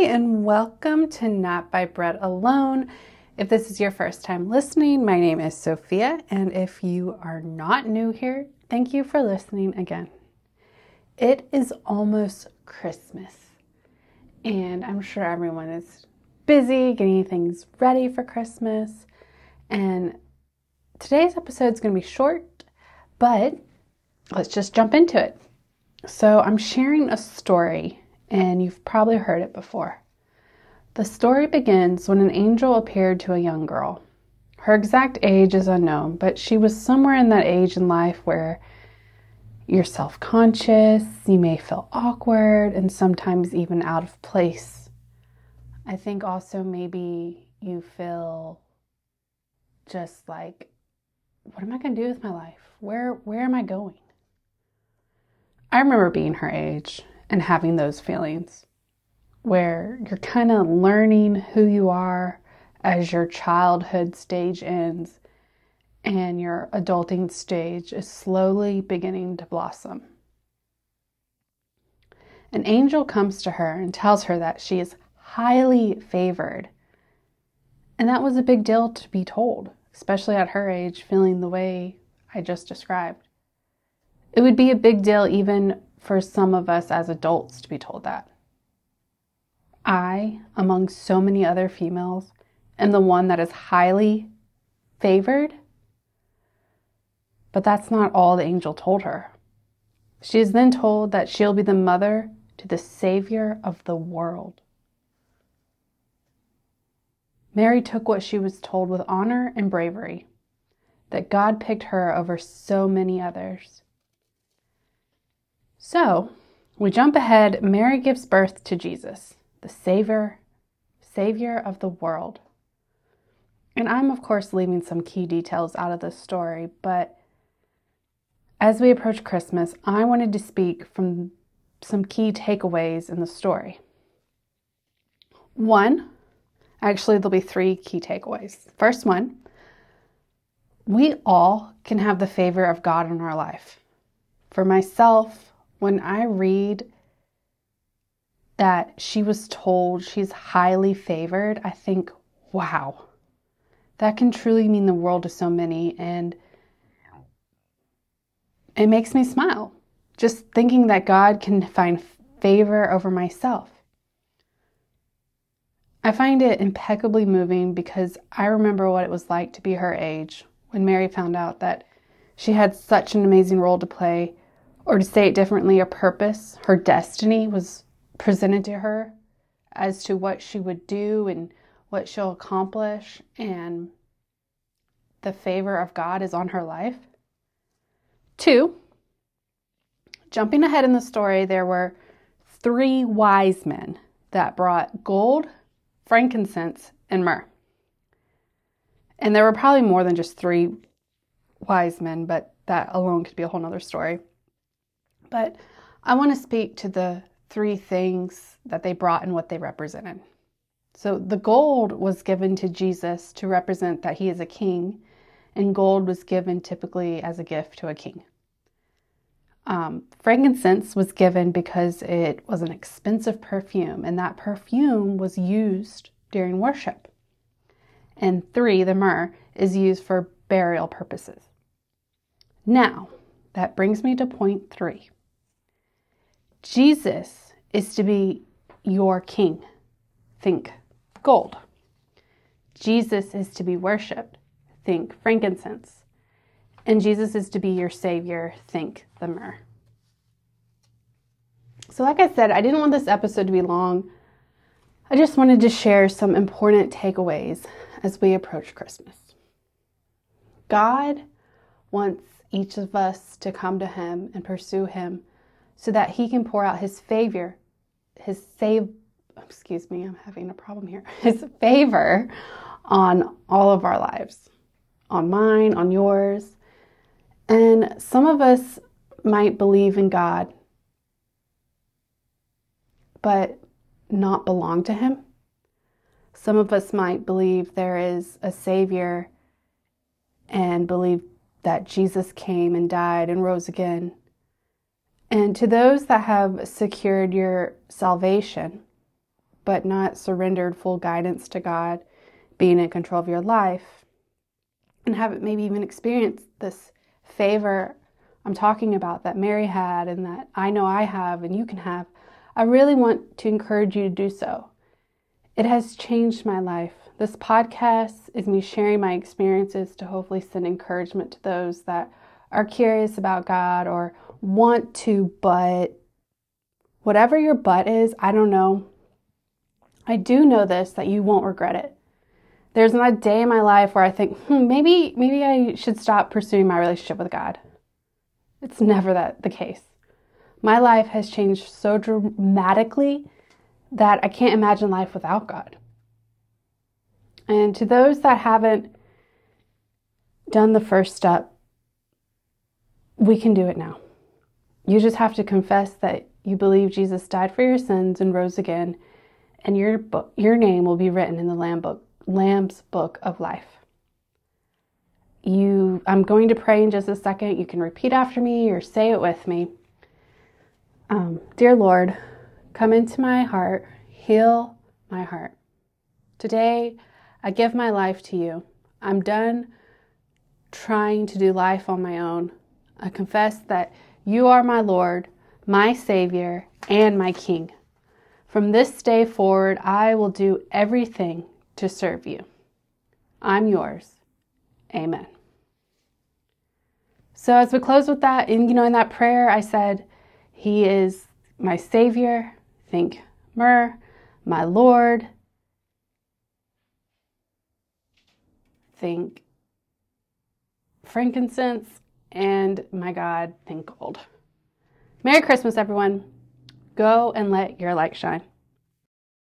And welcome to Not by Bread Alone. If this is your first time listening, my name is Sophia, and if you are not new here, thank you for listening again. It is almost Christmas, and I'm sure everyone is busy getting things ready for Christmas. And today's episode is going to be short, but let's just jump into it. So, I'm sharing a story and you've probably heard it before. The story begins when an angel appeared to a young girl. Her exact age is unknown, but she was somewhere in that age in life where you're self conscious, you may feel awkward, and sometimes even out of place. I think also maybe you feel just like, what am I going to do with my life? Where, where am I going? I remember being her age and having those feelings where you're kind of learning who you are as your childhood stage ends and your adulting stage is slowly beginning to blossom. An angel comes to her and tells her that she is highly favored. And that was a big deal to be told, especially at her age, feeling the way I just described. It would be a big deal even for some of us as adults to be told that. I, among so many other females, am the one that is highly favored. But that's not all the angel told her. She is then told that she'll be the mother to the Savior of the world. Mary took what she was told with honor and bravery, that God picked her over so many others. So, we jump ahead. Mary gives birth to Jesus, the Savior, Savior of the world. And I'm, of course, leaving some key details out of this story, but as we approach Christmas, I wanted to speak from some key takeaways in the story. One, actually, there'll be three key takeaways. First one, we all can have the favor of God in our life. For myself, when I read that she was told she's highly favored, I think, wow, that can truly mean the world to so many. And it makes me smile just thinking that God can find favor over myself. I find it impeccably moving because I remember what it was like to be her age when Mary found out that she had such an amazing role to play or to say it differently, a purpose, her destiny was presented to her as to what she would do and what she'll accomplish, and the favor of God is on her life. Two, jumping ahead in the story, there were three wise men that brought gold, frankincense, and myrrh. And there were probably more than just three wise men, but that alone could be a whole nother story. But I want to speak to the three things that they brought and what they represented. So the gold was given to Jesus to represent that he is a king, and gold was given typically as a gift to a king. Um, frankincense was given because it was an expensive perfume, and that perfume was used during worship. And three, the myrrh, is used for burial purposes. Now, that brings me to point three. Jesus is to be your king. Think gold. Jesus is to be worshiped. Think frankincense. And Jesus is to be your savior. Think the myrrh. So, like I said, I didn't want this episode to be long. I just wanted to share some important takeaways as we approach Christmas. God wants each of us to come to Him and pursue Him so that he can pour out his favor, his save, excuse me, I'm having a problem here, his favor on all of our lives, on mine, on yours. And some of us might believe in God, but not belong to him. Some of us might believe there is a Savior and believe that Jesus came and died and rose again and to those that have secured your salvation, but not surrendered full guidance to God, being in control of your life, and haven't maybe even experienced this favor I'm talking about that Mary had and that I know I have and you can have, I really want to encourage you to do so. It has changed my life. This podcast is me sharing my experiences to hopefully send encouragement to those that are curious about God or want to, but whatever your but is, I don't know. I do know this that you won't regret it. There's not a day in my life where I think, hmm, maybe maybe I should stop pursuing my relationship with God. It's never that the case. My life has changed so dramatically that I can't imagine life without God. And to those that haven't done the first step, we can do it now. You just have to confess that you believe Jesus died for your sins and rose again, and your book, your name will be written in the Lamb book, Lamb's book of life. You i'm going to pray in just a second. You can repeat after me or say it with me. Um, dear lord come into my heart heal my heart. Today i give my life to you. I'm done trying to do life on my own. I confess that you are my lord my savior and my king from this day forward i will do everything to serve you i'm yours Amen. So as we close with that, in you know, in that prayer, I said, He is my Savior. Think myrrh, my Lord. Think frankincense, and my God, think gold. Merry Christmas, everyone. Go and let your light shine.